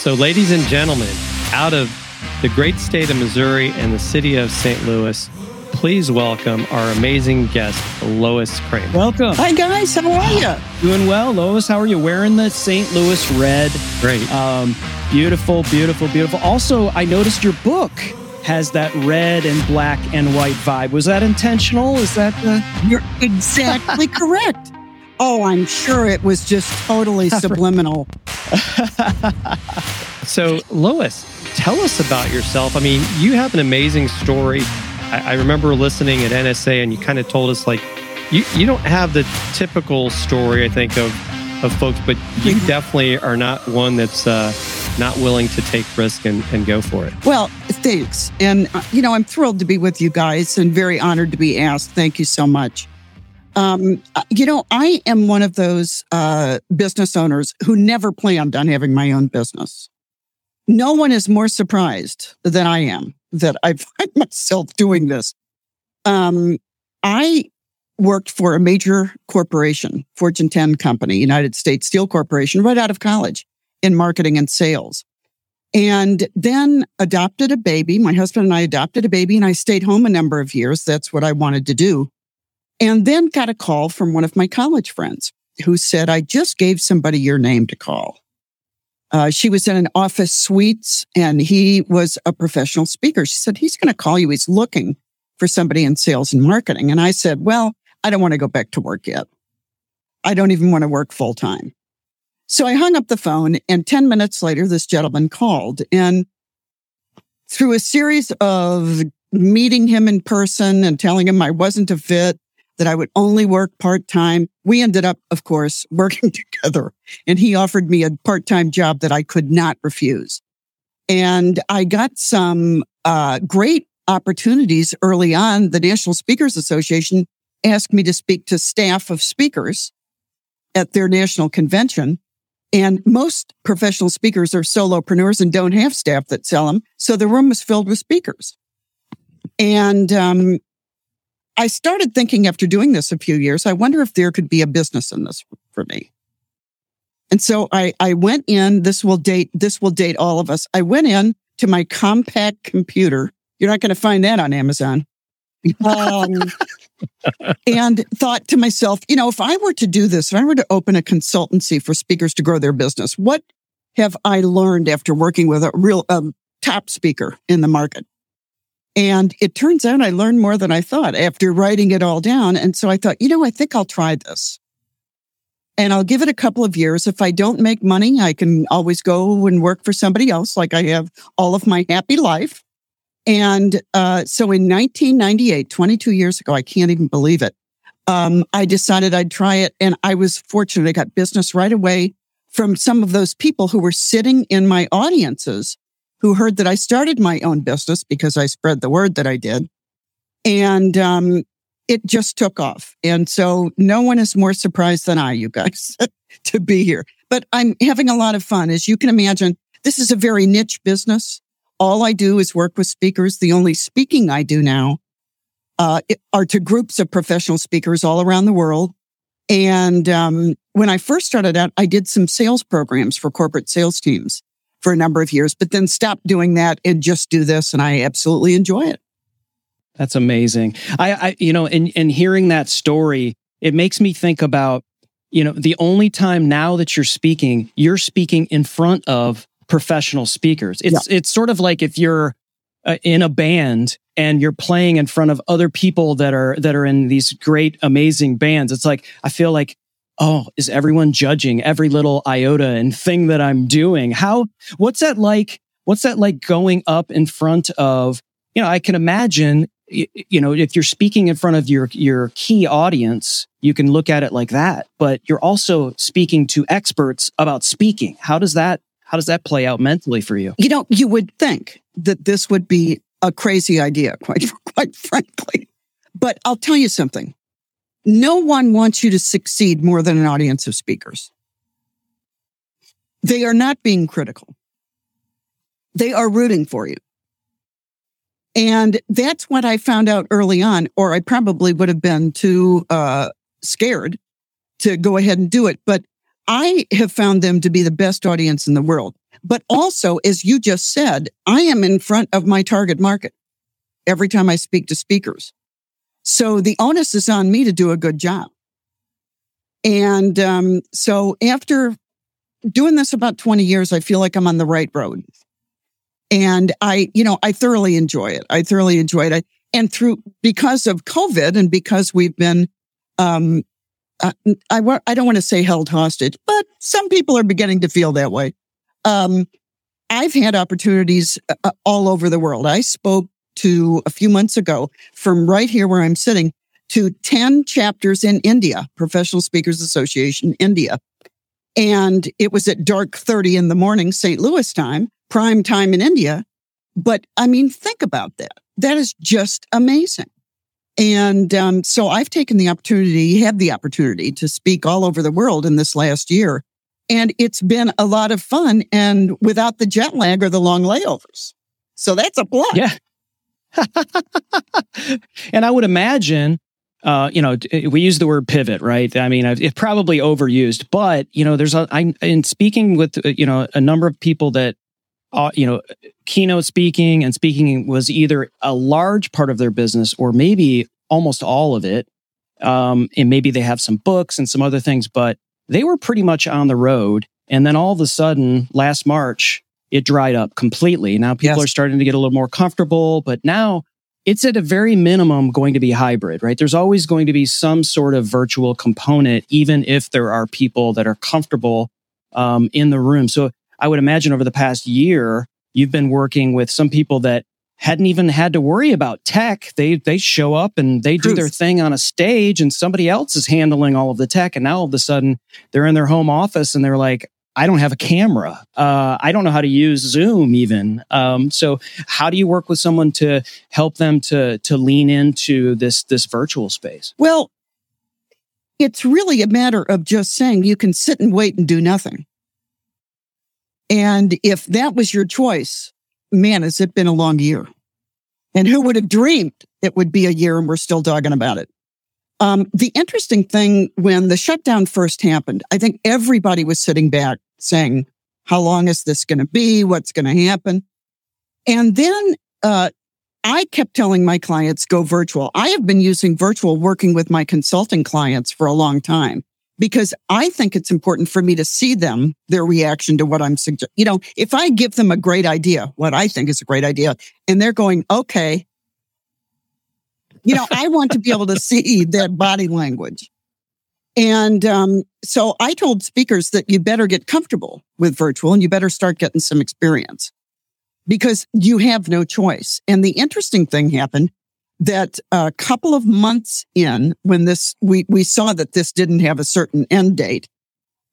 So, ladies and gentlemen, out of the great state of Missouri and the city of St. Louis, please welcome our amazing guest, Lois Creamer. Welcome. Hi, guys. How are you? Doing well, Lois. How are you? Wearing the St. Louis red. Great. Um, beautiful, beautiful, beautiful. Also, I noticed your book has that red and black and white vibe. Was that intentional? Is that the. You're exactly correct. Oh, I'm sure it was just totally subliminal. so, Lois, tell us about yourself. I mean, you have an amazing story. I, I remember listening at NSA, and you kind of told us like you you don't have the typical story, I think, of of folks, but you Mm-hmm. definitely are not one that's uh, not willing to take risk and, and go for it. Well, thanks. And, uh, you know, I'm thrilled to be with you guys and very honored to be asked. Thank you so much. Um, uh, you know, I am one of those uh, business owners who never planned on having my own business. No one is more surprised than I am that I find myself doing this. Um, I worked for a major corporation, Fortune 10 company, United States Steel Corporation, right out of college in marketing and sales. And then adopted a baby. My husband and I adopted a baby and I stayed home a number of years. That's what I wanted to do. And then got a call from one of my college friends who said, I just gave somebody your name to call. Uh, she was in an office suites and he was a professional speaker. She said, he's going to call you. He's looking for somebody in sales and marketing. And I said, well, I don't want to go back to work yet. I don't even want to work full time. So I hung up the phone and 10 minutes later, this gentleman called and through a series of meeting him in person and telling him I wasn't a fit, that I would only work part time. We ended up, of course, working together and he offered me a part time job that I could not refuse. And I got some uh, great opportunities early on. The National Speakers Association asked me to speak to staff of speakers at their national convention. And most professional speakers are solopreneurs and don't have staff that sell them. So the room was filled with speakers. And um, I started thinking after doing this a few years, I wonder if there could be a business in this for me. And so I, I went in, this will date, this will date all of us. I went in to my Compaq computer. You're not going to find that on Amazon. Um, and thought to myself, you know, if I were to do this, if I were to open a consultancy for speakers to grow their business, what have I learned after working with a real um, top speaker in the market? And it turns out I learned more than I thought after writing it all down. And so I thought, you know, I think I'll try this. And I'll give it a couple of years. If I don't make money, I can always go and work for somebody else, like I have all of my happy life. And uh, so in 1998, 22 years ago, I can't even believe it. Um, I decided I'd try it. And I was fortunate. I got business right away from some of those people who were sitting in my audiences who heard that I started my own business because I spread the word that I did. And um, it just took off. And so no one is more surprised than I, you guys, to be here. But I'm having a lot of fun. As you can imagine, this is a very niche business. All I do is work with speakers. The only speaking I do now uh, are to groups of professional speakers all around the world. And um, when I first started out, I did some sales programs for corporate sales teams for a number of years, but then stop doing that and just do this. And I absolutely enjoy it. That's amazing. I, I you know, in, in hearing that story, it makes me think about, you know, the only time now that you're speaking, you're speaking in front of professional speakers. It's it's sort of like if you're uh, in a band and you're playing in front of other people that are that are in these great amazing bands. It's like I feel like oh, is everyone judging every little iota and thing that I'm doing? How what's that like? What's that like going up in front of, you know, I can imagine you know, if you're speaking in front of your your key audience, you can look at it like that, but you're also speaking to experts about speaking. How does that how does that play out mentally for you? You know, you would think that this would be a crazy idea, quite, quite frankly. But I'll tell you something. No one wants you to succeed more than an audience of speakers. They are not being critical. They are rooting for you. And that's what I found out early on, or I probably would have been too uh, scared to go ahead and do it. But I have found them to be the best audience in the world. But also, as you just said, I am in front of my target market every time I speak to speakers. So the onus is on me to do a good job. And um, so after doing this about 20 years, I feel like I'm on the right road. And I, you know, I thoroughly enjoy it. I thoroughly enjoy it. and through, because of COVID and because we've been, um, uh, I, I don't want to say held hostage, but some people are beginning to feel that way. Um, I've had opportunities uh, uh all over the world. I spoke to a few months ago from right here where I'm sitting to 10 chapters in India, Professional Speakers Association, India. And it was at dark 30 in the morning, St. Louis time, prime time in India. But I mean, think about that. That is just amazing. And um, so I've taken the opportunity, had the opportunity to speak all over the world in this last year. And it's been a lot of fun and without the jet lag or the long layovers. So that's a plus. Yeah. and I would imagine uh, you know, we use the word pivot, right? I mean, it's probably overused, but you know, there's a, I, in speaking with, uh, you know, a number of people that, uh, you know, keynote speaking and speaking was either a large part of their business or maybe almost all of it. Um, and maybe they have some books and some other things, but they were pretty much on the road. And then all of a sudden, last March, it dried up completely. Now people yes. are starting to get a little more comfortable, but now it's at a very minimum going to be hybrid, right? There's always going to be some sort of virtual component, even if there are people that are comfortable um, in the room. So I would imagine over the past year, you've been working with some people that hadn't even had to worry about tech. They they show up and they do their thing on a stage, and somebody else is handling all of the tech. And now all of a sudden, they're in their home office and they're like, I don't have a camera. Uh, I don't know how to use Zoom even. Um, so how do you work with someone to help them to to lean into this this virtual space? Well, it's really a matter of just saying you can sit and wait and do nothing. And if that was your choice, man, has it been a long year? And who would have dreamed it would be a year and we're still talking about it? Um, the interesting thing when the shutdown first happened, I think everybody was sitting back saying, how long is this going to be? What's going to happen? And then, uh, I kept telling my clients go virtual. I have been using virtual working with my consulting clients for a long time because I think it's important for me to see them, their reaction to what I'm suggesting. You know, if I give them a great idea, what I think is a great idea, and they're going, okay, you know, I want to be able to see that body language. And um, so I told speakers that you better get comfortable with virtual and you better start getting some experience because you have no choice. And the interesting thing happened that a couple of months in, when this we we saw that this didn't have a certain end date,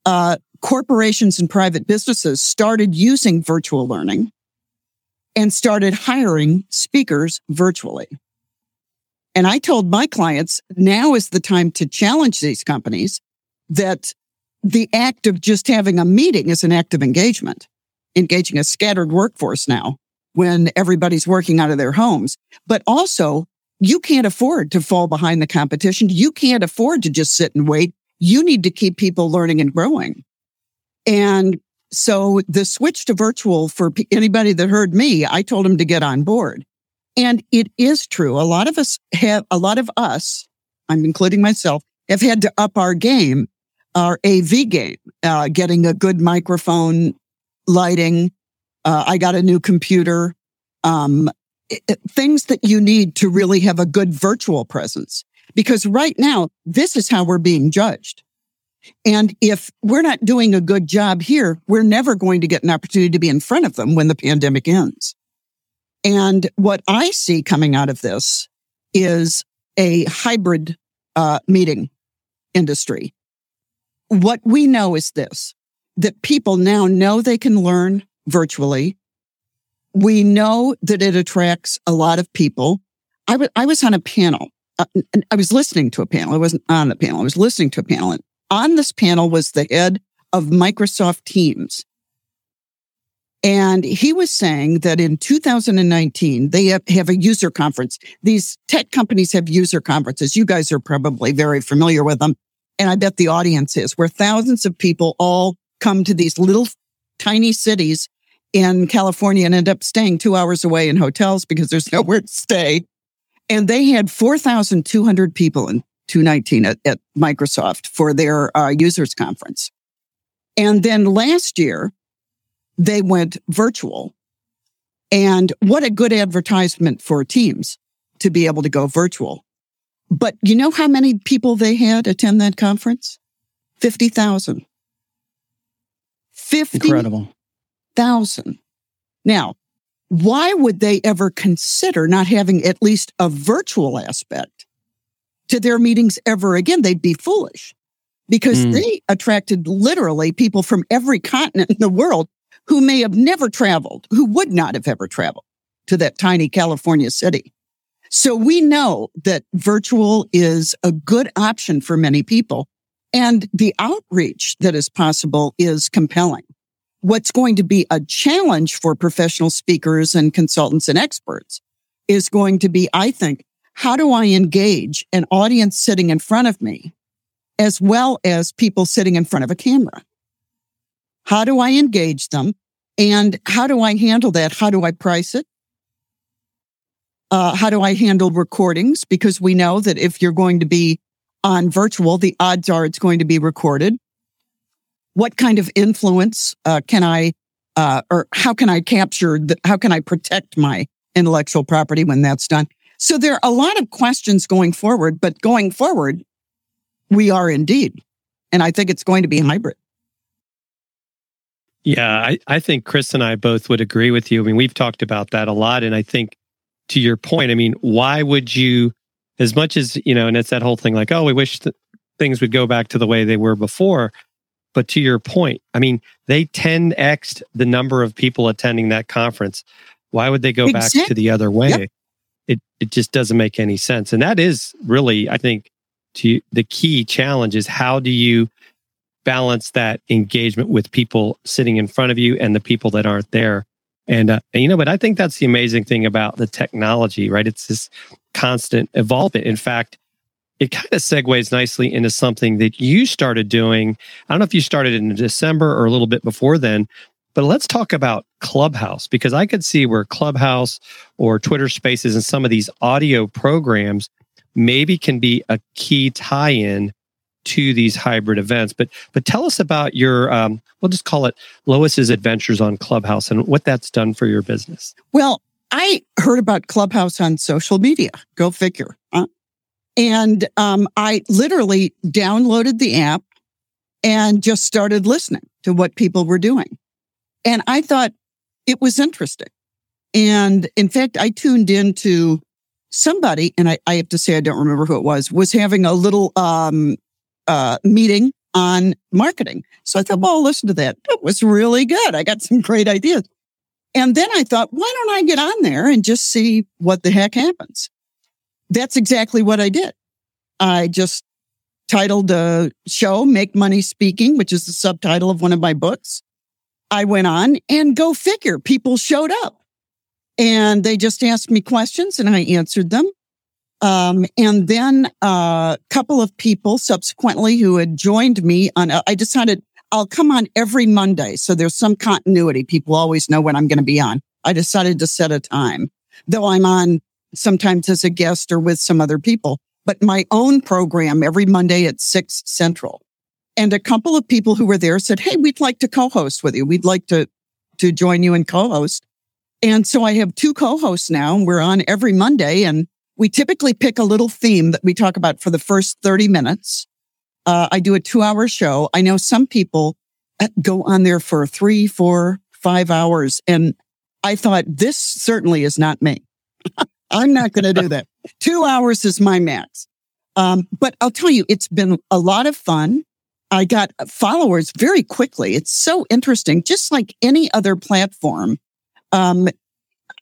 uh, corporations and private businesses started using virtual learning and started hiring speakers virtually. And I told my clients now is the time to challenge these companies that the act of just having a meeting is an act of engagement, engaging a scattered workforce now when everybody's working out of their homes. But also, you can't afford to fall behind the competition. You can't afford to just sit and wait. You need to keep people learning and growing. And so the switch to virtual for anybody that heard me, I told them to get on board. And it is true. A lot of us have, a lot of us, I'm including myself, have had to up our game, our AV game, uh, getting a good microphone, lighting. Uh, I got a new computer, um, it, things that you need to really have a good virtual presence. Because right now, this is how we're being judged. And if we're not doing a good job here, we're never going to get an opportunity to be in front of them when the pandemic ends. And what I see coming out of this is a hybrid uh, meeting industry. What we know is this that people now know they can learn virtually. We know that it attracts a lot of people. I, w- I was on a panel. Uh, I was listening to a panel. I wasn't on the panel. I was listening to a panel. And on this panel was the head of Microsoft Teams. And he was saying that in 2019, they have a user conference. These tech companies have user conferences. You guys are probably very familiar with them. And I bet the audience is where thousands of people all come to these little tiny cities in California and end up staying two hours away in hotels because there's nowhere to stay. And they had 4,200 people in 2019 at, at Microsoft for their uh, users conference. And then last year, they went virtual. And what a good advertisement for teams to be able to go virtual. But you know how many people they had attend that conference? 50,000. 50 Incredible. thousand. Now, why would they ever consider not having at least a virtual aspect to their meetings ever again? They'd be foolish because Mm. they attracted literally people from every continent in the world who may have never traveled, who would not have ever traveled to that tiny California city. So we know that virtual is a good option for many people and the outreach that is possible is compelling what's going to be a challenge for professional speakers and consultants and experts is going to be, I think, how do I engage an audience sitting in front of me as well as people sitting in front of a camera? How do I engage them? And how do I handle that? How do I price it? Uh, how do I handle recordings? Because we know that if you're going to be on virtual, the odds are it's going to be recorded what kind of influence uh, can I, uh, or how can I capture, the, how can I protect my intellectual property when that's done? So there are a lot of questions going forward, but going forward, we are indeed. And I think it's going to be hybrid. Yeah, I, I think Chris and I both would agree with you. I mean, we've talked about that a lot. And I think to your point, I mean, why would you, as much as, you know, and it's that whole thing like, oh, we wish that things would go back to the way they were before. But to your point, I mean, they 10x the number of people attending that conference. Why would they go back to the other way? Yep. It it just doesn't make any sense. And that is really, I think, to the key challenge is how do you balance that engagement with people sitting in front of you and the people that aren't there. And, uh, and you know, but I think that's the amazing thing about the technology, right? It's this constant evolvement. In fact, it kind of segues nicely into something that you started doing. I don't know if you started in December or a little bit before then, but let's talk about Clubhouse because I could see where Clubhouse or Twitter Spaces and some of these audio programs maybe can be a key tie-in to these hybrid events. But but tell us about your um, we'll just call it Lois's adventures on Clubhouse and what that's done for your business. Well, I heard about Clubhouse on social media. Go figure. Huh? And um, I literally downloaded the app and just started listening to what people were doing. And I thought it was interesting. And in fact, I tuned into somebody, and I, I have to say, I don't remember who it was, was having a little um, uh, meeting on marketing. So I thought, well, listen to that. It was really good. I got some great ideas. And then I thought, why don't I get on there and just see what the heck happens? That's exactly what I did. I just titled the show Make Money Speaking, which is the subtitle of one of my books. I went on and go figure, people showed up and they just asked me questions and I answered them. Um, and then uh, a couple of people subsequently who had joined me on, I decided I'll come on every Monday. So there's some continuity. People always know when I'm going to be on. I decided to set a time, though I'm on sometimes as a guest or with some other people, but my own program every Monday at six central. And a couple of people who were there said, Hey, we'd like to co-host with you. We'd like to, to join you and co-host. And so I have two co-hosts now. and We're on every Monday and we typically pick a little theme that we talk about for the first 30 minutes. Uh, I do a two hour show. I know some people go on there for three, four, five hours. And I thought this certainly is not me. I'm not going to do that. Two hours is my max. Um, but I'll tell you, it's been a lot of fun. I got followers very quickly. It's so interesting. Just like any other platform, um,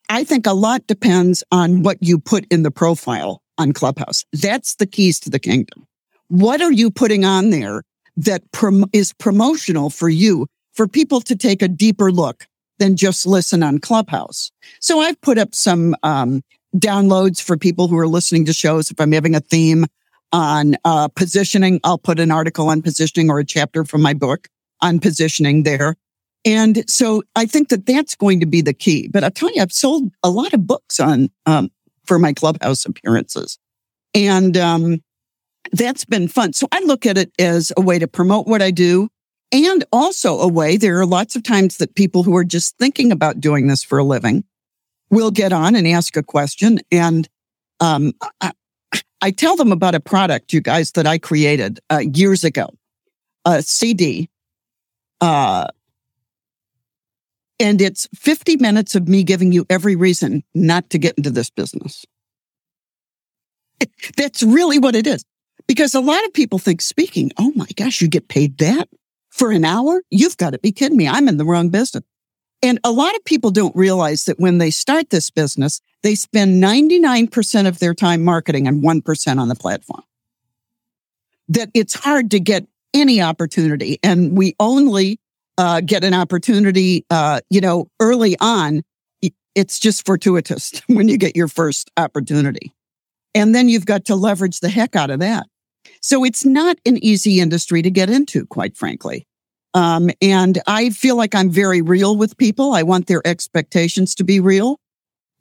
I think a lot depends on what you put in the profile on Clubhouse. That's the keys to the kingdom. What are you putting on there that prom- is promotional for you, for people to take a deeper look than just listen on Clubhouse? So I've put up some um, downloads for people who are listening to shows. If I'm having a theme on uh, positioning, I'll put an article on positioning or a chapter from my book on positioning there. And so I think that that's going to be the key. But I'll tell you, I've sold a lot of books on, um, for my clubhouse appearances. And, um, that's been fun. So I look at it as a way to promote what I do and also a way. There are lots of times that people who are just thinking about doing this for a living will get on and ask a question. And, um, I, I tell them about a product, you guys, that I created uh, years ago, a CD. Uh, and it's 50 minutes of me giving you every reason not to get into this business. That's really what it is. Because a lot of people think speaking, oh my gosh, you get paid that for an hour? You've got to be kidding me. I'm in the wrong business. And a lot of people don't realize that when they start this business, they spend 99% of their time marketing and 1% on the platform. That it's hard to get any opportunity. And we only uh, get an opportunity, uh, you know, early on. It's just fortuitous when you get your first opportunity. And then you've got to leverage the heck out of that. So it's not an easy industry to get into, quite frankly. Um, and I feel like I'm very real with people. I want their expectations to be real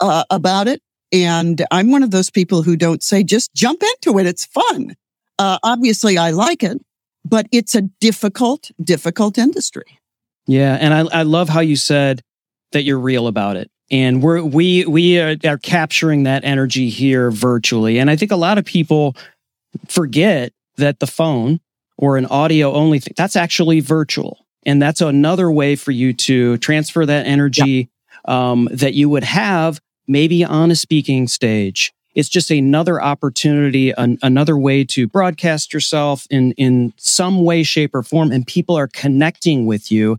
uh, about it. And I'm one of those people who don't say, just jump into it. It's fun. Uh, obviously, I like it, but it's a difficult, difficult industry. Yeah. And I, I love how you said that you're real about it. And we're, we, we are, are capturing that energy here virtually. And I think a lot of people forget that the phone or an audio only thing, that's actually virtual. And that's another way for you to transfer that energy um, that you would have maybe on a speaking stage. It's just another opportunity, an, another way to broadcast yourself in, in some way, shape, or form. And people are connecting with you.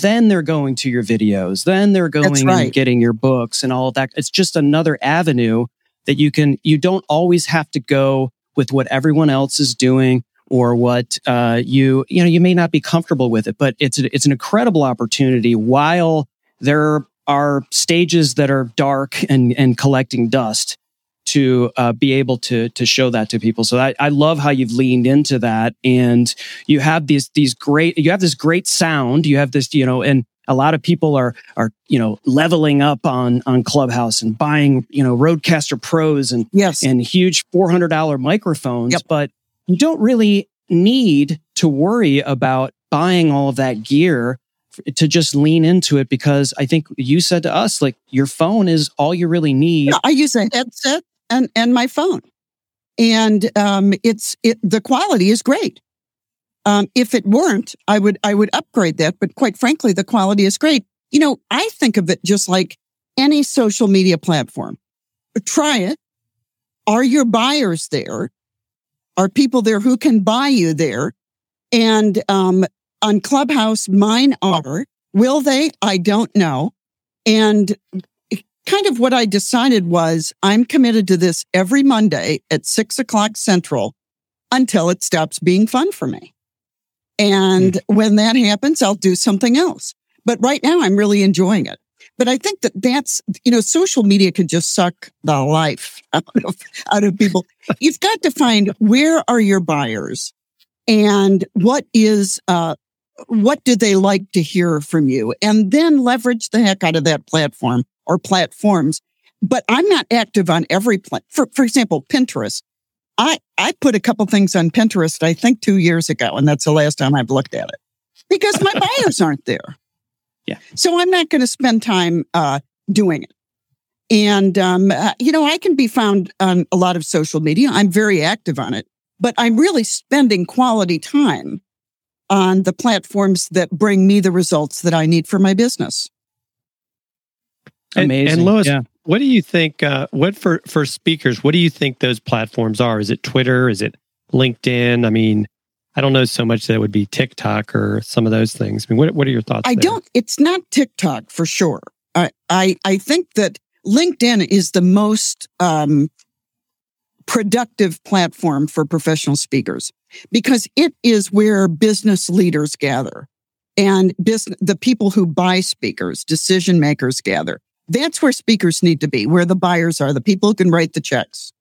Then they're going to your videos. Then they're going right. and getting your books and all of that. It's just another avenue that you can, you don't always have to go with what everyone else is doing or what uh, you you know you may not be comfortable with it but it's a, it's an incredible opportunity while there are stages that are dark and and collecting dust to uh, be able to to show that to people so I, I love how you've leaned into that and you have these these great you have this great sound you have this you know and a lot of people are are you know leveling up on on Clubhouse and buying you know Rodecaster Pros and yes. and huge four hundred dollar microphones, yep. but you don't really need to worry about buying all of that gear to just lean into it because I think you said to us like your phone is all you really need. Yeah, I use a headset and and my phone, and um, it's it the quality is great. Um, if it weren't, I would, I would upgrade that. But quite frankly, the quality is great. You know, I think of it just like any social media platform. Try it. Are your buyers there? Are people there who can buy you there? And, um, on Clubhouse, mine are. Will they? I don't know. And kind of what I decided was I'm committed to this every Monday at six o'clock central until it stops being fun for me. And mm. when that happens, I'll do something else. But right now I'm really enjoying it. But I think that that's, you know, social media can just suck the life out of, out of people. You've got to find where are your buyers and what is, uh, what do they like to hear from you? And then leverage the heck out of that platform or platforms. But I'm not active on every plat. For, for example, Pinterest. I, I put a couple things on Pinterest, I think two years ago, and that's the last time I've looked at it because my buyers aren't there. Yeah. So I'm not going to spend time uh, doing it. And, um, uh, you know, I can be found on a lot of social media. I'm very active on it, but I'm really spending quality time on the platforms that bring me the results that I need for my business. Amazing. And, and Lois, yeah. what do you think? Uh, what for for speakers? What do you think those platforms are? Is it Twitter? Is it LinkedIn? I mean, I don't know so much that it would be TikTok or some of those things. I mean, what what are your thoughts? I there? don't. It's not TikTok for sure. I I I think that LinkedIn is the most um, productive platform for professional speakers because it is where business leaders gather and business, the people who buy speakers, decision makers gather. That's where speakers need to be, where the buyers are, the people who can write the checks.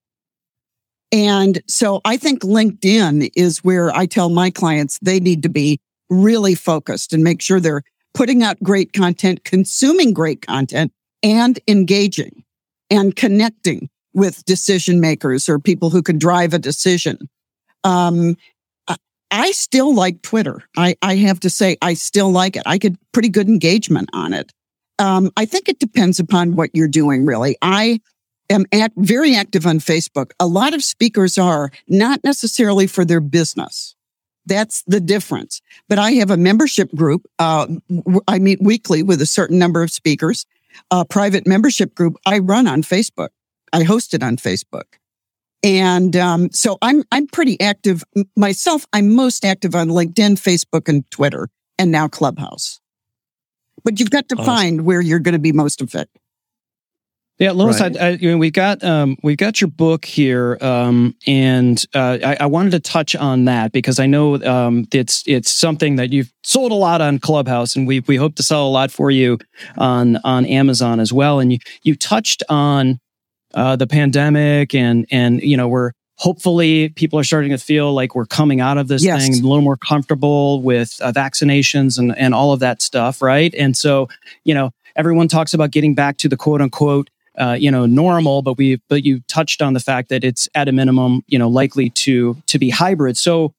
And so I think LinkedIn is where I tell my clients they need to be really focused and make sure they're putting out great content, consuming great content, and engaging and connecting with decision makers or people who can drive a decision. Um, I still like Twitter. I, I have to say, I still like it. I get pretty good engagement on it. Um, I think it depends upon what you're doing, really. I am act, very active on Facebook. A lot of speakers are not necessarily for their business. That's the difference. But I have a membership group. Uh, I meet weekly with a certain number of speakers. A private membership group I run on Facebook. I host it on Facebook. And um, so I'm I'm pretty active myself. I'm most active on LinkedIn, Facebook, and Twitter, and now Clubhouse. But you've got to awesome. find where you're going to be most effective. Yeah, Lois, right. I, I, you know, we've got um, we've got your book here, um, and uh, I, I, wanted to touch on that because I know um, it's it's something that you've sold a lot on Clubhouse, and we we hope to sell a lot for you on on Amazon as well. And you you touched on uh, the pandemic and and you know we're hopefully people are starting to feel like we're coming out of this yes. thing a little more comfortable with uh, vaccinations and and all of that stuff right and so you know everyone talks about getting back to the quote unquote uh, you know normal but we but you touched on the fact that it's at a minimum you know likely to to be hybrid so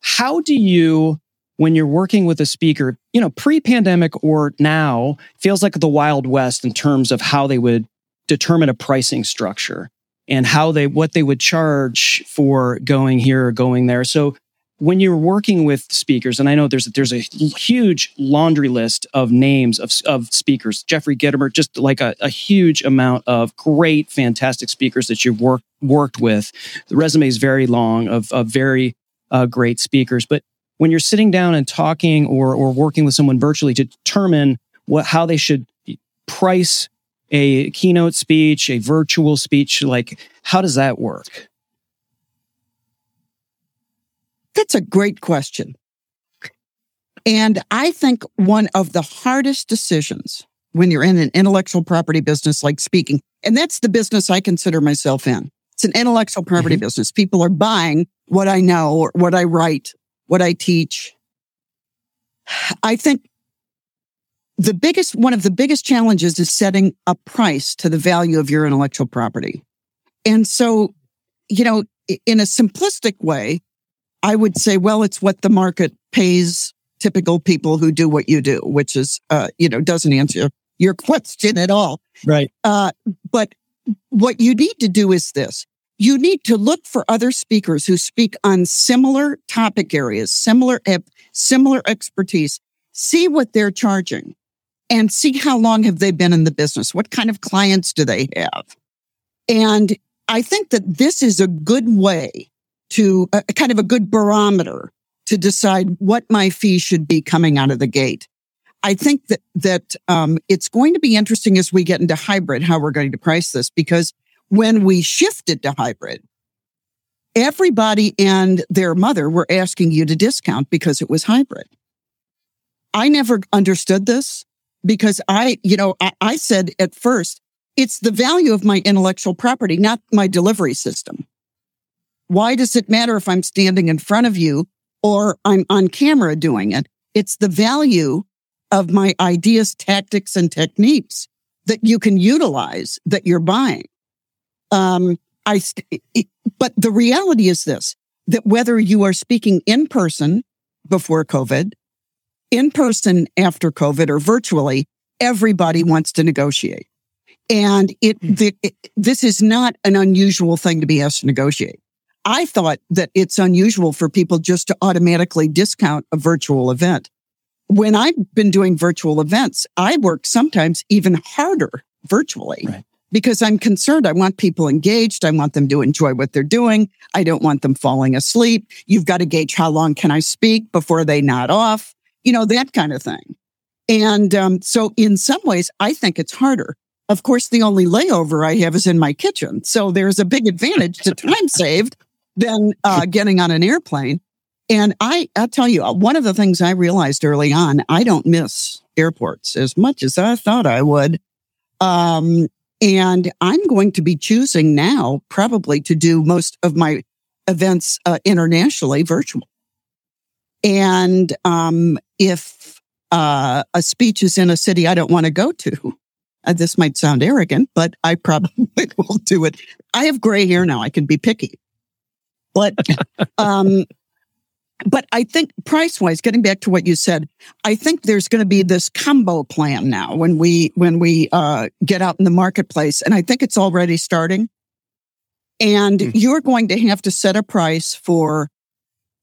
how do you when you're working with a speaker you know pre-pandemic or now feels like the wild west in terms of how they would determine a pricing structure and how they what they would charge for going here or going there. So when you're working with speakers, and I know there's there's a huge laundry list of names of, of speakers, Jeffrey Gitomer, just like a, a huge amount of great, fantastic speakers that you've worked worked with. The resume is very long of, of very uh, great speakers, but when you're sitting down and talking or or working with someone virtually to determine what how they should price a keynote speech, a virtual speech? Like, how does that work? That's a great question. And I think one of the hardest decisions when you're in an intellectual property business like speaking, and that's the business I consider myself in. It's an intellectual property mm-hmm. business. People are buying what I know or what I write, what I teach. I think the biggest, one of the biggest challenges is setting a price to the value of your intellectual property. And so, you know, in a simplistic way, I would say, well, it's what the market pays typical people who do what you do, which is, uh, you know, doesn't answer your question at all. Right. Uh, but what you need to do is this. You need to look for other speakers who speak on similar topic areas, similar, similar expertise, see what they're charging and see how long have they been in the business? What kind of clients do they have? And I think that this is a good way to a, kind of a good barometer to decide what my fee should be coming out of the gate. I think that that um, it's going to be interesting as we get into hybrid how we're going to price this because when we shifted to hybrid, everybody and their mother were asking you to discount because it was hybrid. I never understood this because I, you know, I, I said at first, it's the value of my intellectual property, not my delivery system. Why does it matter if I'm standing in front of you or I'm on camera doing it? It's the value of my ideas, tactics, and techniques that you can utilize that you're buying. Um, I, it, but the reality is this, that whether you are speaking in person before COVID in person after COVID or virtually, everybody wants to negotiate. And it, hmm. the, it, this is not an unusual thing to be asked to negotiate. I thought that it's unusual for people just to automatically discount a virtual event. When I've been doing virtual events, I work sometimes even harder virtually right. because I'm concerned. I want people engaged. I want them to enjoy what they're doing. I don't want them falling asleep. You've got to gauge how long can I speak before they nod off you know, that kind of thing. And um, so, in some ways, I think it's harder. Of course, the only layover I have is in my kitchen. So, there's a big advantage to time saved than uh, getting on an airplane. And I, I'll tell you, uh, one of the things I realized early on, I don't miss airports as much as I thought I would. Um, and I'm going to be choosing now probably to do most of my events uh, internationally virtual. And um, if uh, a speech is in a city I don't want to go to. Uh, this might sound arrogant, but I probably will do it. I have gray hair now. I can be picky. But, um, but I think price wise, getting back to what you said, I think there's going to be this combo plan now when we, when we, uh, get out in the marketplace. And I think it's already starting. And mm. you're going to have to set a price for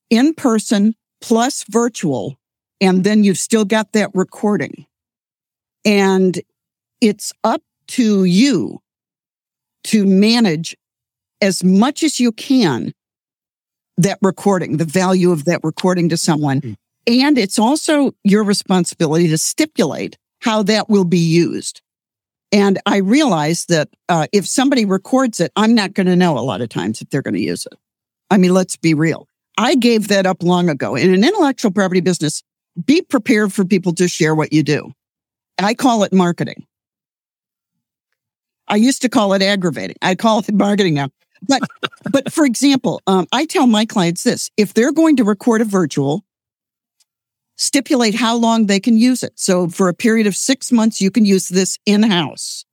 in person plus virtual. And then you've still got that recording. And it's up to you to manage as much as you can that recording, the value of that recording to someone. Mm. And it's also your responsibility to stipulate how that will be used. And I realize that uh, if somebody records it, I'm not going to know a lot of times if they're going to use it. I mean, let's be real. I gave that up long ago. In an intellectual property business, be prepared for people to share what you do. I call it marketing. I used to call it aggravating. I call it marketing now. But, but for example, um, I tell my clients this: if they're going to record a virtual, stipulate how long they can use it. So for a period of six months, you can use this in house.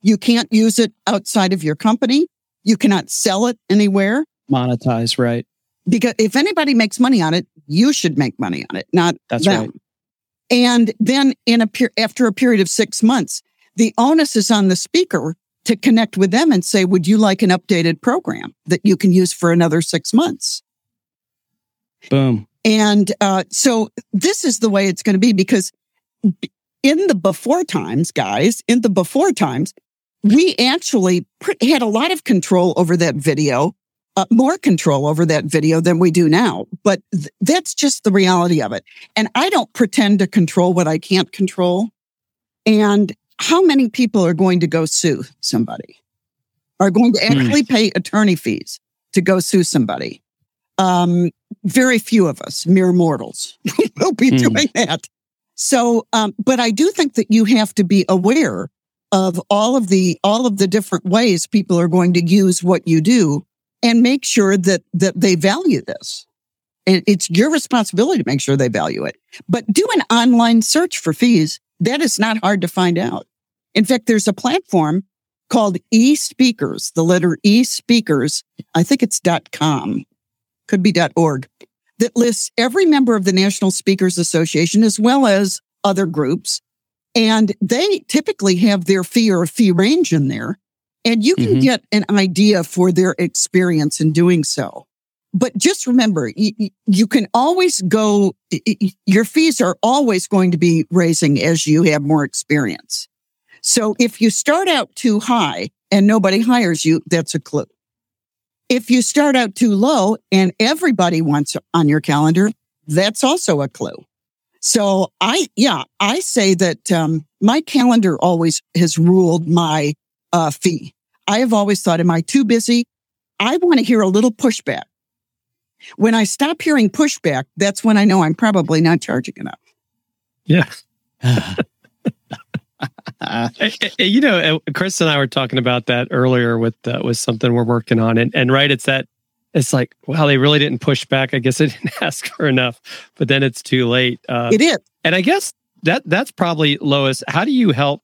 You can't use it outside of your company. You cannot sell it anywhere. Monetize, right? Because if anybody makes money on it, you should make money on it, not that's them. right. And then in a per- after a period of six months, the onus is on the speaker to connect with them and say, would you like an updated program that you can use for another six months? Boom. And uh, so this is the way it's going to be because in the before times, guys, in the before times, we actually had a lot of control over that video, uh, more control over that video than we do now. But th- that's just the reality of it. And I don't pretend to control what I can't control. And how many people are going to go sue somebody? Are going to hmm. actually pay attorney fees to go sue somebody? Um, very few of us, mere mortals, will be mm. doing that. So, um, but I do think that you have to be aware of all of the all of the different ways people are going to use what you do, and make sure that that they value this. And it's your responsibility to make sure they value it. But do an online search for fees that is not hard to find out. In fact, there's a platform called eSpeakers, the letter E speakers. I think it's .com, could be dot .org, that lists every member of the National Speakers Association as well as other groups. And they typically have their fee or fee range in there. And you can mm-hmm. get an idea for their experience in doing so. But just remember, you, you can always go, your fees are always going to be raising as you have more experience. So if you start out too high and nobody hires you, that's a clue. If you start out too low and everybody wants on your calendar, that's also a clue. So I, yeah, I say that um, my calendar always has ruled my uh, fee. I have always thought, am I too busy? I want to hear a little pushback. When I stop hearing pushback, that's when I know I'm probably not charging enough. Yeah. you know, Chris and I were talking about that earlier with uh, with something we're working on, and and right, it's that it's like, well, they really didn't push back. I guess they didn't ask for enough, but then it's too late. Uh, it is, and I guess that that's probably Lois. How do you help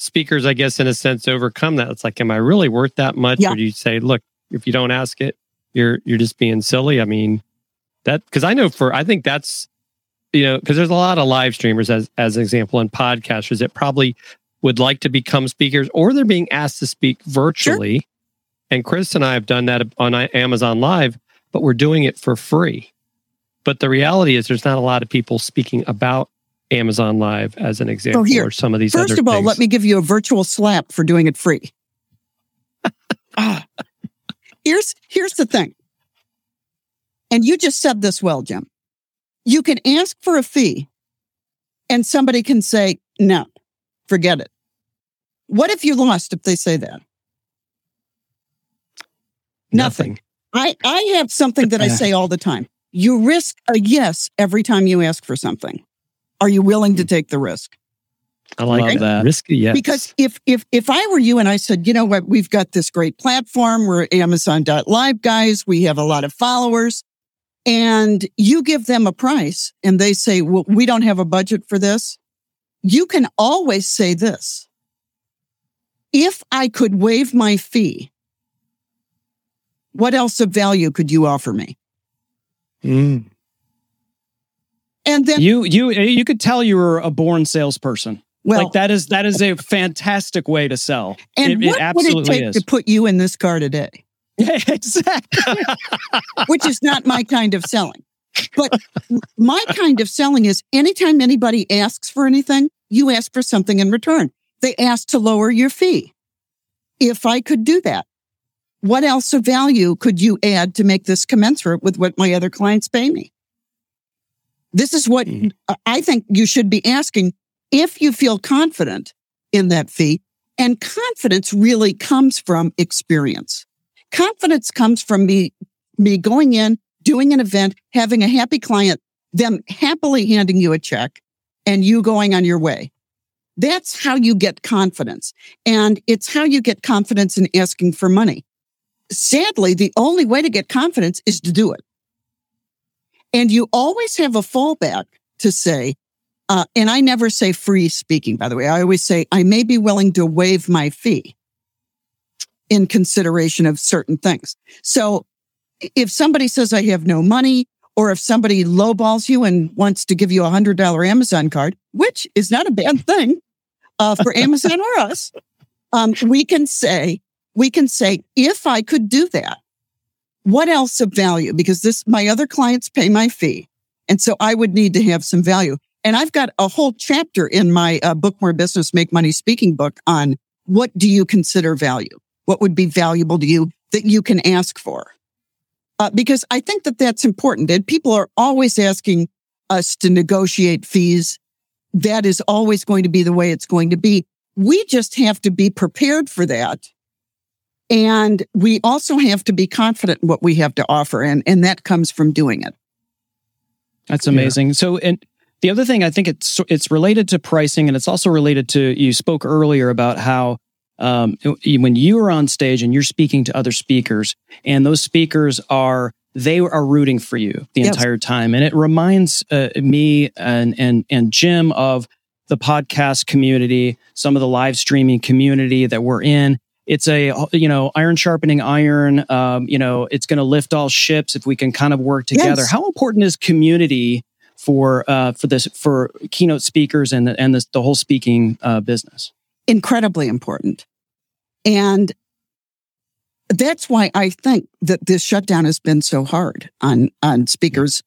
speakers? I guess in a sense, overcome that. It's like, am I really worth that much, yeah. or do you say, look, if you don't ask it, you're you're just being silly? I mean, that because I know for I think that's you know because there's a lot of live streamers as as an example and podcasters that probably would like to become speakers or they're being asked to speak virtually. Sure. And Chris and I have done that on Amazon Live, but we're doing it for free. But the reality is there's not a lot of people speaking about Amazon Live as an example here, or some of these First of all, things. let me give you a virtual slap for doing it free. ah. Here's here's the thing. And you just said this well, Jim. You can ask for a fee and somebody can say, no, forget it. What if you lost if they say that? Nothing. Nothing. I, I have something that I say all the time. You risk a yes every time you ask for something. Are you willing to take the risk? I like Love that. Risky, yes. Because if if if I were you and I said, you know what, we've got this great platform, we're Amazon.live guys, we have a lot of followers. and you give them a price and they say, well, we don't have a budget for this. You can always say this. If I could waive my fee, what else of value could you offer me? Mm. And then you you you could tell you were a born salesperson. Well, like that is that is a fantastic way to sell. And it, what it would it take is. to put you in this car today? Yeah, exactly. Which is not my kind of selling. But my kind of selling is anytime anybody asks for anything, you ask for something in return. They ask to lower your fee. If I could do that, what else of value could you add to make this commensurate with what my other clients pay me? This is what mm. I think you should be asking if you feel confident in that fee. And confidence really comes from experience. Confidence comes from me, me going in, doing an event, having a happy client, them happily handing you a check and you going on your way. That's how you get confidence. And it's how you get confidence in asking for money. Sadly, the only way to get confidence is to do it. And you always have a fallback to say, uh, and I never say free speaking, by the way. I always say I may be willing to waive my fee in consideration of certain things. So if somebody says I have no money, or if somebody lowballs you and wants to give you a hundred dollar Amazon card, which is not a bad thing uh, for Amazon or us, um, we can say we can say if I could do that, what else of value? Because this my other clients pay my fee, and so I would need to have some value. And I've got a whole chapter in my uh, Book More Business, Make Money speaking book on what do you consider value? What would be valuable to you that you can ask for? Uh, because I think that that's important. And people are always asking us to negotiate fees. That is always going to be the way it's going to be. We just have to be prepared for that. And we also have to be confident in what we have to offer. And, and that comes from doing it. That's amazing. Yeah. So, and the other thing I think it's it's related to pricing, and it's also related to you spoke earlier about how um, when you are on stage and you're speaking to other speakers, and those speakers are they are rooting for you the yes. entire time, and it reminds uh, me and and and Jim of the podcast community, some of the live streaming community that we're in. It's a you know iron sharpening iron. Um, you know it's going to lift all ships if we can kind of work together. Yes. How important is community? for uh, for this for keynote speakers and the, and this, the whole speaking uh, business. Incredibly important, and that's why I think that this shutdown has been so hard on on speakers.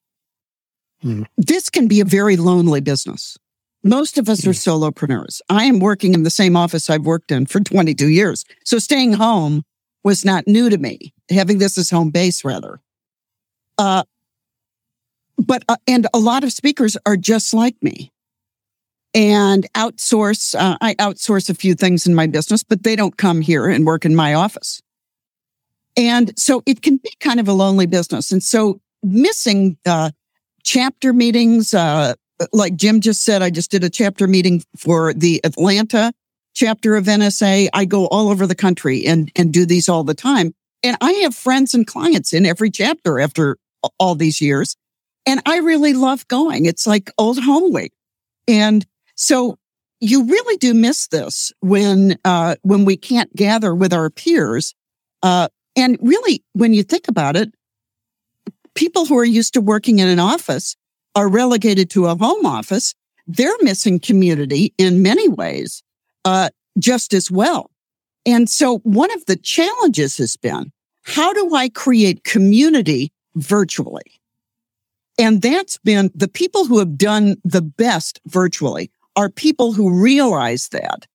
Mm-hmm. This can be a very lonely business. Most of us are solopreneurs. I am working in the same office I've worked in for 22 years. So staying home was not new to me, having this as home base rather. Uh, but uh, and a lot of speakers are just like me and outsource uh, i outsource a few things in my business but they don't come here and work in my office and so it can be kind of a lonely business and so missing uh, chapter meetings uh, like jim just said i just did a chapter meeting for the atlanta chapter of nsa i go all over the country and and do these all the time and i have friends and clients in every chapter after all these years and I really love going. It's like old home week. And so you really do miss this when, uh, when we can't gather with our peers. Uh, and really, when you think about it, people who are used to working in an office are relegated to a home office. They're missing community in many ways, uh, just as well. And so one of the challenges has been, how do I create community virtually? And that's been the people who have done the best virtually are people who realize that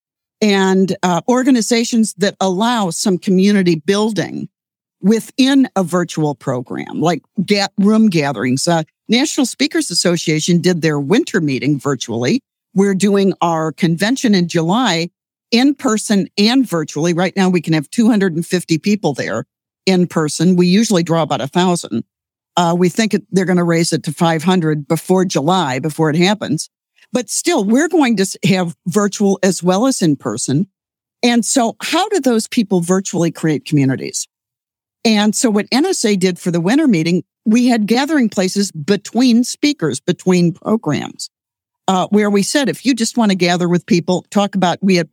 and uh, organizations that allow some community building within a virtual program, like get room gatherings. Uh, National Speakers Association did their winter meeting virtually. We're doing our convention in July in person and virtually. Right now, we can have 250 people there in person. We usually draw about a thousand. Uh, we think they're going to raise it to 500 before July, before it happens. But still, we're going to have virtual as well as in person. And so how do those people virtually create communities? And so what NSA did for the winter meeting, we had gathering places between speakers, between programs, uh, where we said, if you just want to gather with people, talk about, we had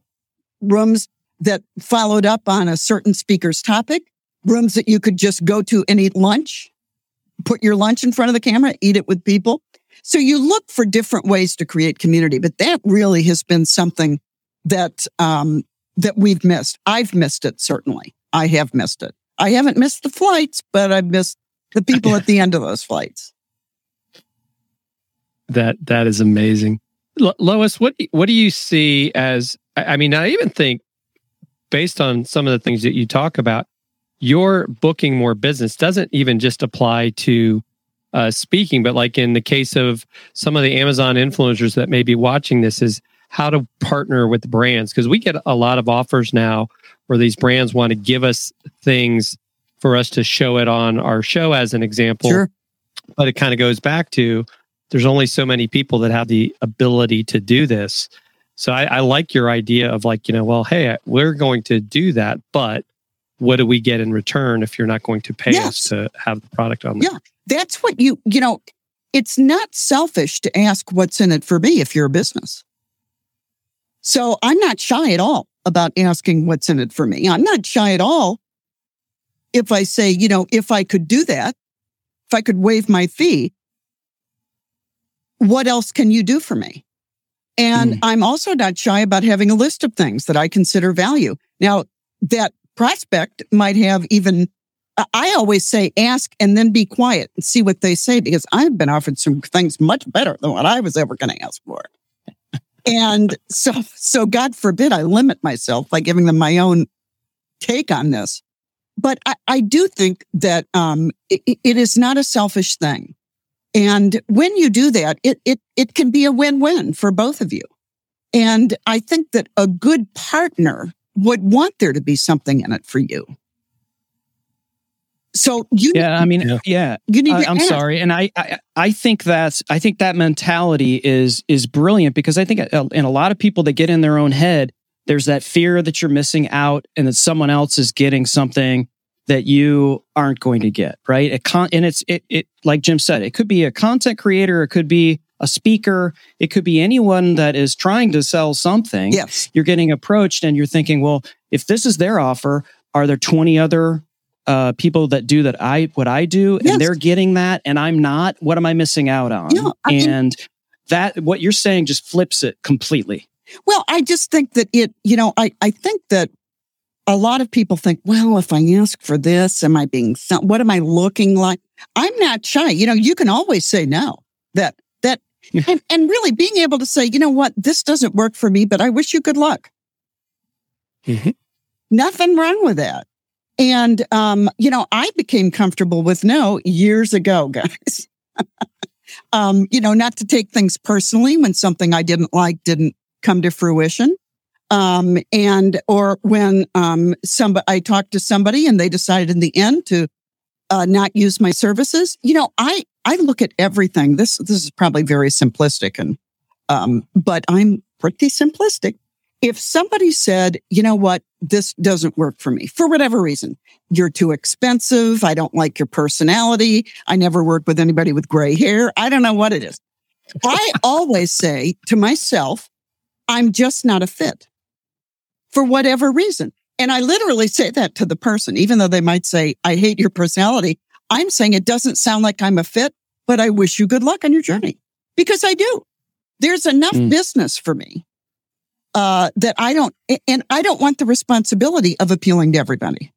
rooms that followed up on a certain speaker's topic, rooms that you could just go to and eat lunch, put your lunch in front of the camera, eat it with people. So you look for different ways to create community, but that really has been something that, um, that we've missed. I've missed it, certainly. I have missed it. I haven't missed the flights, but I've missed the people at the end of those flights. That that is amazing, Lo- Lois. What what do you see as? I mean, I even think based on some of the things that you talk about, your booking more business doesn't even just apply to uh, speaking, but like in the case of some of the Amazon influencers that may be watching this, is how to partner with brands because we get a lot of offers now where these brands want to give us things for us to show it on our show as an example. Sure. But it kind of goes back to there's only so many people that have the ability to do this. So I, I like your idea of like, you know, well, hey, we're going to do that, but what do we get in return if you're not going to pay Yes. us to have the product on there? Yeah. That's what you, you know, it's not selfish to ask what's in it for me if you're a business. So I'm not shy at all about asking what's in it for me. I'm not shy at all if I say, you know, if I could do that, if I could waive my fee, what else can you do for me? And Mm. I'm also not shy about having a list of things that I consider value. Now, that prospect might have even, I- I always say ask and then be quiet and see what they say because I've been offered some things much better than what I was ever going to ask for. And so, so God forbid I limit myself by giving them my own take on this. But I, I do think that um, it, it is not a selfish thing. And when you do that, it, it, it can be a win-win for both of you. And I think that a good partner would want there to be something in it for you. So you, Yeah, I mean, Yeah. yeah. you need I, I'm ask. sorry, and I, I I think that's I think that mentality is is brilliant because I think uh, in a lot of people that get in their own head, there's that fear that you're missing out and that someone else is getting something that you aren't going to get, right? It con- and it's it it like Jim said, it could be a content creator, it could be a speaker, it could be anyone that is trying to sell something. Yes. You're getting approached and you're thinking, well, if this is their offer, are there 20 other uh, people that do that I what I do and they're getting that and I'm not? What am I missing out on? Yeah, I mean- and that what you're saying just flips it completely. Well, I just think that it, you know, I, I think that a lot of people think, well, if I ask for this, am I being, some- what am I looking like? I'm not shy. You know, you can always say no. That, that, and, and really being able to say, you know what, this doesn't work for me, but I wish you good luck. Mhm. Nothing wrong with that. And, um, you know, I became comfortable with no years ago, guys. um, you know, not to take things personally when something I didn't like didn't come to fruition. Um, and, or when, um, somebody, I talked to somebody and they decided in the end to, uh, not use my services. You know, I, I look at everything. This, this is probably very simplistic and, um, but I'm pretty simplistic. If somebody said, you know what, this doesn't work for me for whatever reason, you're too expensive. I don't like your personality. I never work with anybody with gray hair. I don't know what it is. I always say to myself, I'm just not a fit for whatever reason. And I literally say that to the person, even though they might say, I hate your personality. I'm saying it doesn't sound like I'm a fit, but I wish you good luck on your journey because I do. There's enough Mm. business for me uh, that I don't, and I don't want the responsibility of appealing to everybody.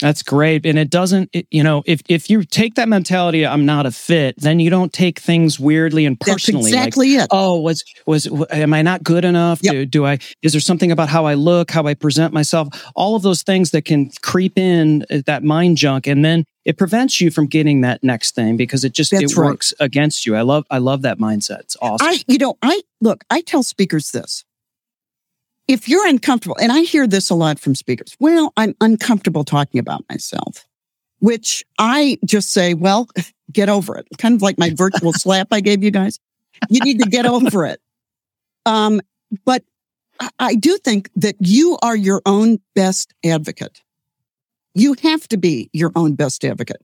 That's great. And it doesn't, it, you know, if, if you take that mentality, I'm not a fit, then you don't take things weirdly and That's personally. like, exactly it. oh, was, was, am I not good enough? Yep. Do, do I, is there something about how I look, how I present myself? All of those things that can creep in uh, that mind junk. And then it prevents you from getting that next thing because it just, That's it right. works against you. I love, I love that mindset. It's awesome. I, you know, I look, I tell speakers this. If you're uncomfortable, and I hear this a lot from speakers, well, I'm uncomfortable talking about myself, which I just say, well, get over it. Kind of like my virtual slap I gave you guys. You need to get over it. Um, but I- I do think that you are your own best advocate. You have to be your own best advocate.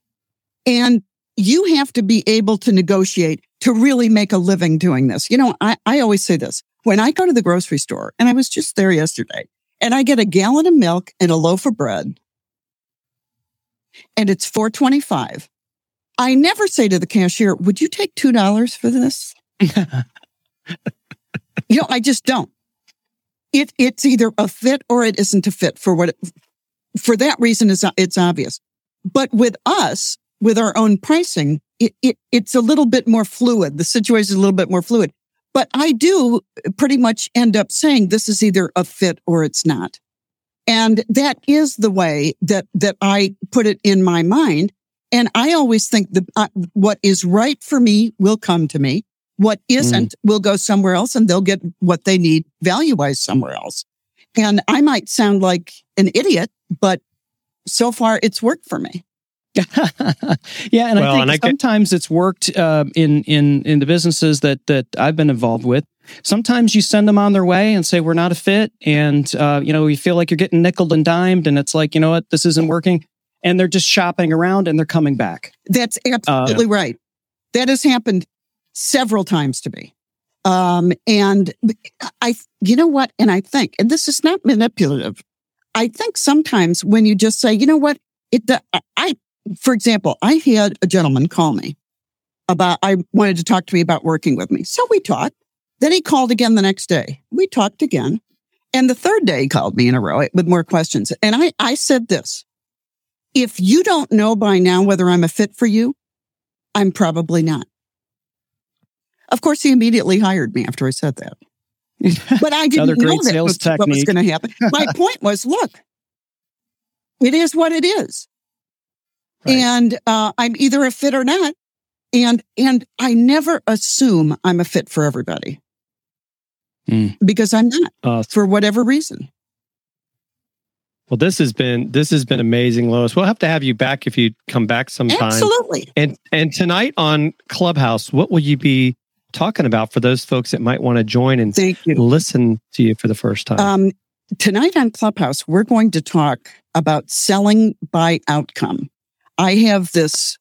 And you have to be able to negotiate to really make a living doing this. You know, I, I always say this when I go to the grocery store, and I was just there yesterday, and I get a gallon of milk and a loaf of bread, and it's 425. I never say to the cashier, would you take $2 for this? you know, I just don't. It, it's either a fit or it isn't a fit for what, it, for that reason, it's, it's obvious. But with us, with our own pricing, it, it, it's a little bit more fluid. The situation is a little bit more fluid. But I do pretty much end up saying this is either a fit or it's not. And that is the way that, that I put it in my mind. And I always think that uh, what is right for me will come to me. What isn't mm. will go somewhere else and they'll get what they need value wise somewhere else. And I might sound like an idiot, but so far it's worked for me. yeah, and well, I think and I sometimes get... it's worked uh, in in in the businesses that that I've been involved with. Sometimes you send them on their way and say we're not a fit, and uh, you know you feel like you're getting nickel and dimed, and it's like you know what this isn't working, and they're just shopping around and they're coming back. That's absolutely uh, right. That has happened several times to me. Um, and I, you know what? And I think, and this is not manipulative. I think sometimes when you just say, you know what, it, I for example, I had a gentleman call me about, I wanted to talk to me about working with me. So we talked. Then he called again the next day. We talked again. And the third day he called me in a row with more questions. And I, I said this, if you don't know by now whether I'm a fit for you, I'm probably not. Of course, he immediately hired me after I said that. But I didn't know that was, what was going to happen. My point was, look, it is what it is. Right. And uh, I'm either a fit or not. And and I never assume I'm a fit for everybody. Mm. Because I'm not uh, for whatever reason. Well, this has been this has been amazing, Lois. We'll have to have you back if you come back sometime. Absolutely. And and tonight on Clubhouse, what will you be talking about for those folks that might want to join and Thank you. listen to you for the first time? Um, tonight on Clubhouse, we're going to talk about selling by outcome. I have this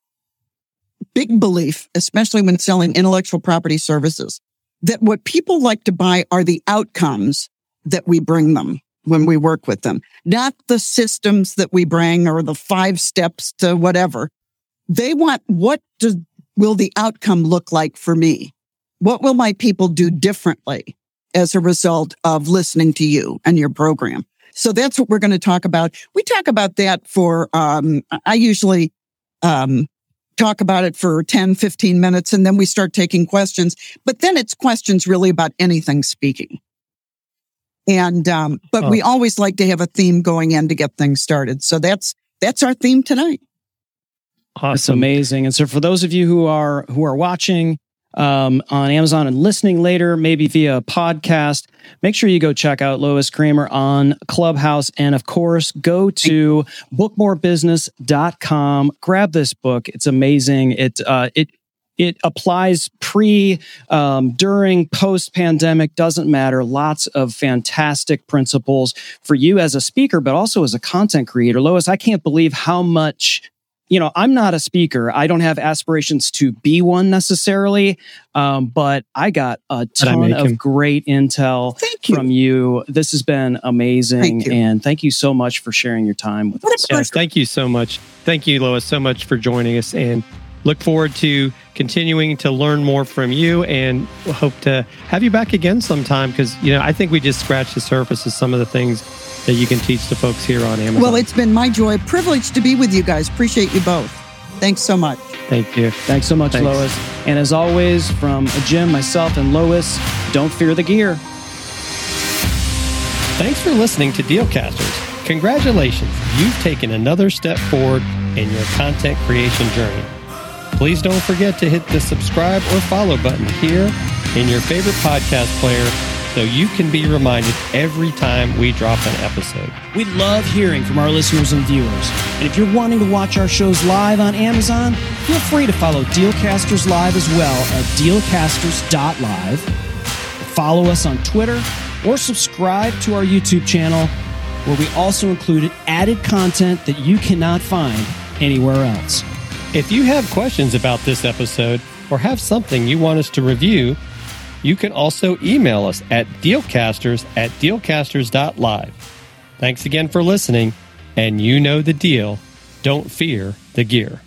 big belief, especially when selling intellectual property services, that what people like to buy are the outcomes that we bring them when we work with them, not the systems that we bring or the five steps to whatever. They want what does, will the outcome look like for me? What will my people do differently as a result of listening to you and your program? So that's what we're going to talk about. We talk about that for, um, I usually, um, talk about it for 10, 15 minutes and then we start taking questions. But then it's questions really about anything speaking. And, um, but oh. we always like to have a theme going in to get things started. So that's, that's our theme tonight. Awesome. That's amazing. And so for those of you who are, who are watching, um, on Amazon and listening later, maybe via a podcast, make sure you go check out Lois Creamer on Clubhouse. And of course, go to bookmorebusiness.com. Grab this book. It's amazing. It, uh, it, it applies pre, um, during, post pandemic, doesn't matter. Lots of fantastic principles for you as a speaker, but also as a content creator. Lois, I can't believe how much you know, I'm not a speaker. I don't have aspirations to be one necessarily, um, but I got a ton of him? great intel you. from you. This has been amazing, thank and thank you so much for sharing your time with us. Yes, thank you so much. Thank you, Lois, so much for joining us, and look forward to continuing to learn more from you, and hope to have you back again sometime. Because you know, I think we just scratched the surface of some of the things that you can teach the folks here on Amazon. Well, it's been my joy, privilege to be with you guys. Appreciate you both. Thanks so much. Thank you. Thanks so much, Thanks. Lois. And as always, from Jim, myself, and Lois, don't fear the gear. Thanks for listening to Dealcasters. Congratulations, you've taken another step forward in your content creation journey. Please don't forget to hit the subscribe or follow button here in your favorite podcast player so you can be reminded every time we drop an episode. We love hearing from our listeners and viewers. And if you're wanting to watch our shows live on Amazon, feel free to follow Dealcasters Live as well at dealcasters.live. Follow us on Twitter or subscribe to our YouTube channel. where we also included added content that you cannot find anywhere else. If you have questions about this episode or have something you want us to review, you can also email us at dealcasters at dealcasters.live. Thanks again for listening, and you know the deal. Don't fear the gear.